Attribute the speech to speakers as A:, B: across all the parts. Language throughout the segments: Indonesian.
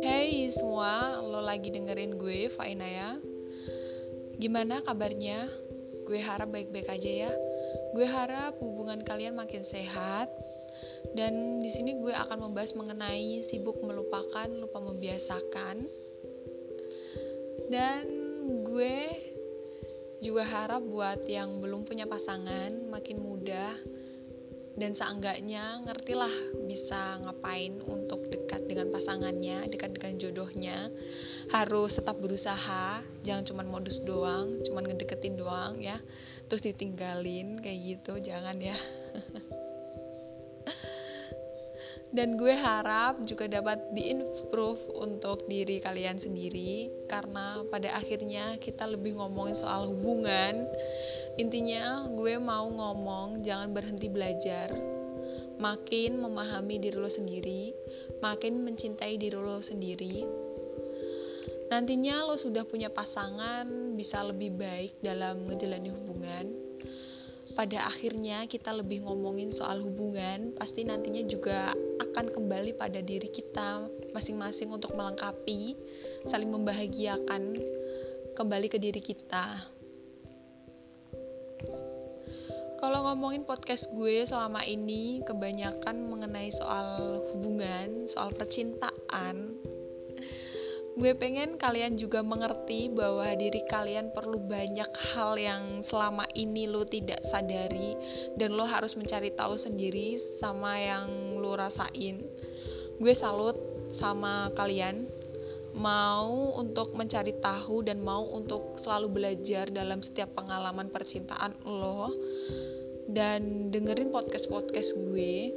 A: Hey semua, lo lagi dengerin gue, Fainaya. Gimana kabarnya? Gue harap baik-baik aja ya. Gue harap hubungan kalian makin sehat. Dan di sini gue akan membahas mengenai sibuk melupakan, lupa membiasakan. Dan gue juga harap buat yang belum punya pasangan makin mudah dan seenggaknya ngertilah bisa ngapain untuk dekat dengan pasangannya, dekat dengan jodohnya. Harus tetap berusaha, jangan cuma modus doang, cuma ngedeketin doang ya. Terus ditinggalin kayak gitu, jangan ya. dan gue harap juga dapat diimprove untuk diri kalian sendiri karena pada akhirnya kita lebih ngomongin soal hubungan Intinya gue mau ngomong jangan berhenti belajar Makin memahami diri lo sendiri Makin mencintai diri lo sendiri Nantinya lo sudah punya pasangan Bisa lebih baik dalam ngejalani hubungan pada akhirnya kita lebih ngomongin soal hubungan, pasti nantinya juga akan kembali pada diri kita masing-masing untuk melengkapi, saling membahagiakan kembali ke diri kita. Kalau ngomongin podcast gue selama ini kebanyakan mengenai soal hubungan, soal percintaan. Gue pengen kalian juga mengerti bahwa diri kalian perlu banyak hal yang selama ini lo tidak sadari dan lo harus mencari tahu sendiri sama yang lo rasain. Gue salut sama kalian mau untuk mencari tahu dan mau untuk selalu belajar dalam setiap pengalaman percintaan lo dan dengerin podcast-podcast gue.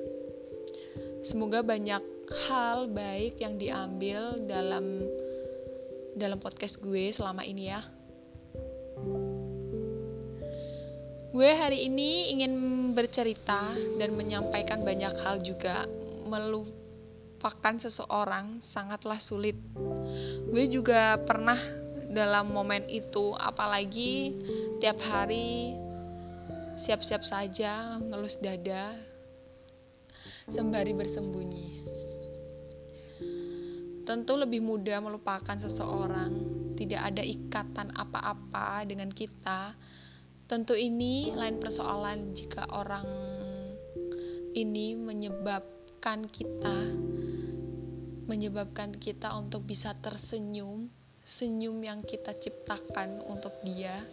A: Semoga banyak hal baik yang diambil dalam dalam podcast gue selama ini ya. Gue hari ini ingin bercerita dan menyampaikan banyak hal juga. Melupakan seseorang sangatlah sulit. Gue juga pernah dalam momen itu, apalagi tiap hari siap-siap saja ngelus dada sembari bersembunyi. Tentu lebih mudah melupakan seseorang, tidak ada ikatan apa-apa dengan kita. Tentu ini lain persoalan jika orang ini menyebabkan kita menyebabkan kita untuk bisa tersenyum, senyum yang kita ciptakan untuk dia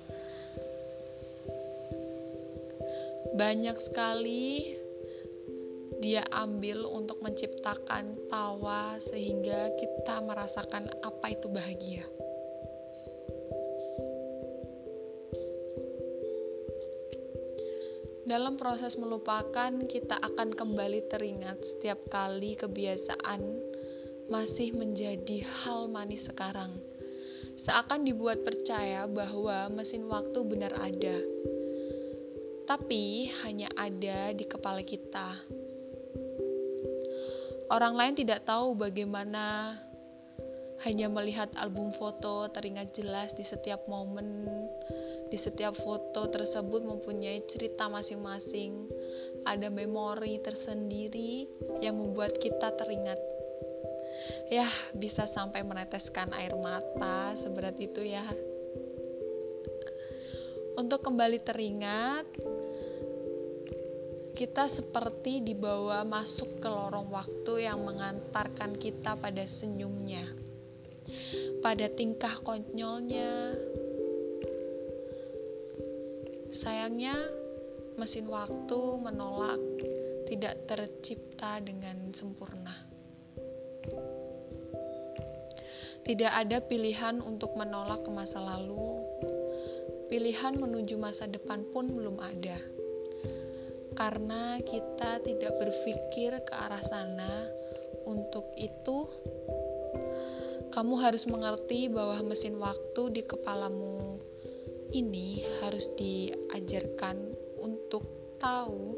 A: banyak sekali dia ambil untuk menciptakan tawa sehingga kita merasakan apa itu bahagia. Dalam proses melupakan, kita akan kembali teringat setiap kali kebiasaan masih menjadi hal manis sekarang. Seakan dibuat percaya bahwa mesin waktu benar ada, tapi hanya ada di kepala kita. Orang lain tidak tahu bagaimana hanya melihat album foto teringat jelas di setiap momen, di setiap foto tersebut mempunyai cerita masing-masing, ada memori tersendiri yang membuat kita teringat. Ya, bisa sampai meneteskan air mata seberat itu ya. Untuk kembali teringat, kita seperti dibawa masuk ke lorong waktu yang mengantarkan kita pada senyumnya, pada tingkah konyolnya. Sayangnya, mesin waktu menolak tidak tercipta dengan sempurna. Tidak ada pilihan untuk menolak ke masa lalu, pilihan menuju masa depan pun belum ada karena kita tidak berpikir ke arah sana. Untuk itu, kamu harus mengerti bahwa mesin waktu di kepalamu ini harus diajarkan untuk tahu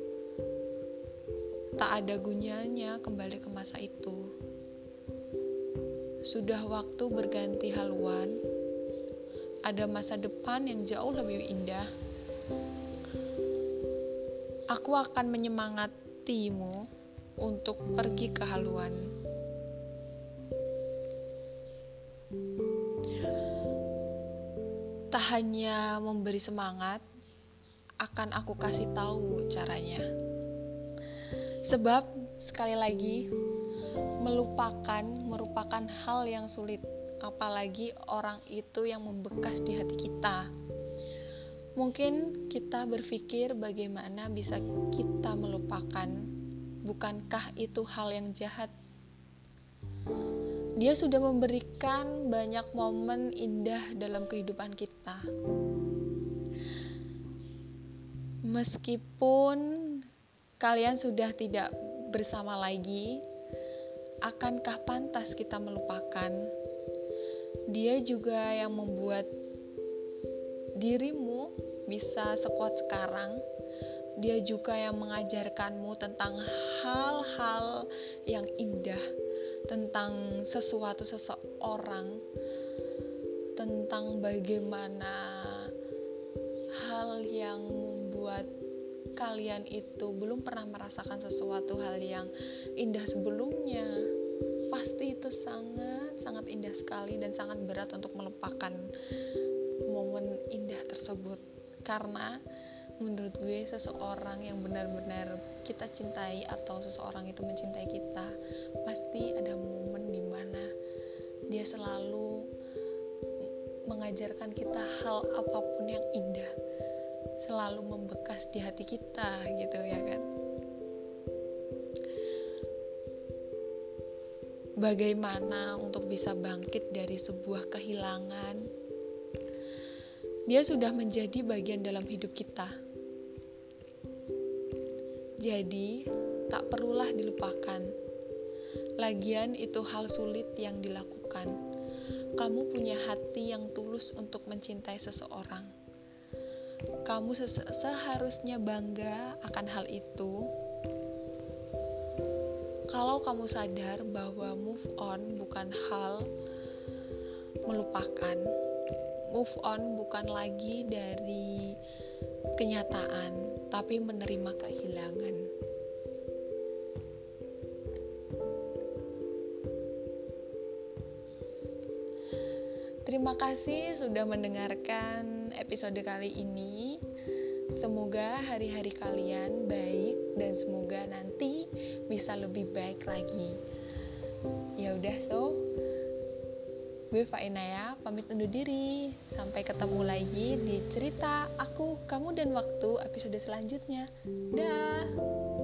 A: tak ada gunanya kembali ke masa itu. Sudah waktu berganti haluan, ada masa depan yang jauh lebih indah Aku akan menyemangatimu untuk pergi ke haluan. Tak hanya memberi semangat, akan aku kasih tahu caranya. Sebab sekali lagi melupakan merupakan hal yang sulit, apalagi orang itu yang membekas di hati kita. Mungkin kita berpikir bagaimana bisa kita melupakan, bukankah itu hal yang jahat? Dia sudah memberikan banyak momen indah dalam kehidupan kita. Meskipun kalian sudah tidak bersama lagi, akankah pantas kita melupakan? Dia juga yang membuat dirimu bisa sekuat sekarang. Dia juga yang mengajarkanmu tentang hal-hal yang indah tentang sesuatu seseorang, tentang bagaimana hal yang membuat kalian itu belum pernah merasakan sesuatu hal yang indah sebelumnya. Pasti itu sangat sangat indah sekali dan sangat berat untuk melupakan momen indah tersebut. Karena menurut gue seseorang yang benar-benar kita cintai atau seseorang itu mencintai kita pasti ada momen di mana dia selalu mengajarkan kita hal apa pun yang indah. Selalu membekas di hati kita gitu ya kan? Bagaimana untuk bisa bangkit dari sebuah kehilangan? Dia sudah menjadi bagian dalam hidup kita jadi, tak perlulah dilupakan. Lagian itu hal sulit yang dilakukan. Kamu punya hati yang tulus untuk mencintai seseorang. Kamu se seharusnya bangga akan hal itu. Kalau kamu sadar bahwa move on bukan hal melupakan, move on bukan lagi dari kenyataan, tapi menerima kehilangan. Terima kasih sudah mendengarkan episode kali ini. Semoga hari-hari kalian baik dan semoga nanti bisa lebih baik lagi. Ya udah so, Gue Fainaya, pamit undur diri. Sampai ketemu lagi di cerita Aku, Kamu, dan Waktu episode selanjutnya. Dah.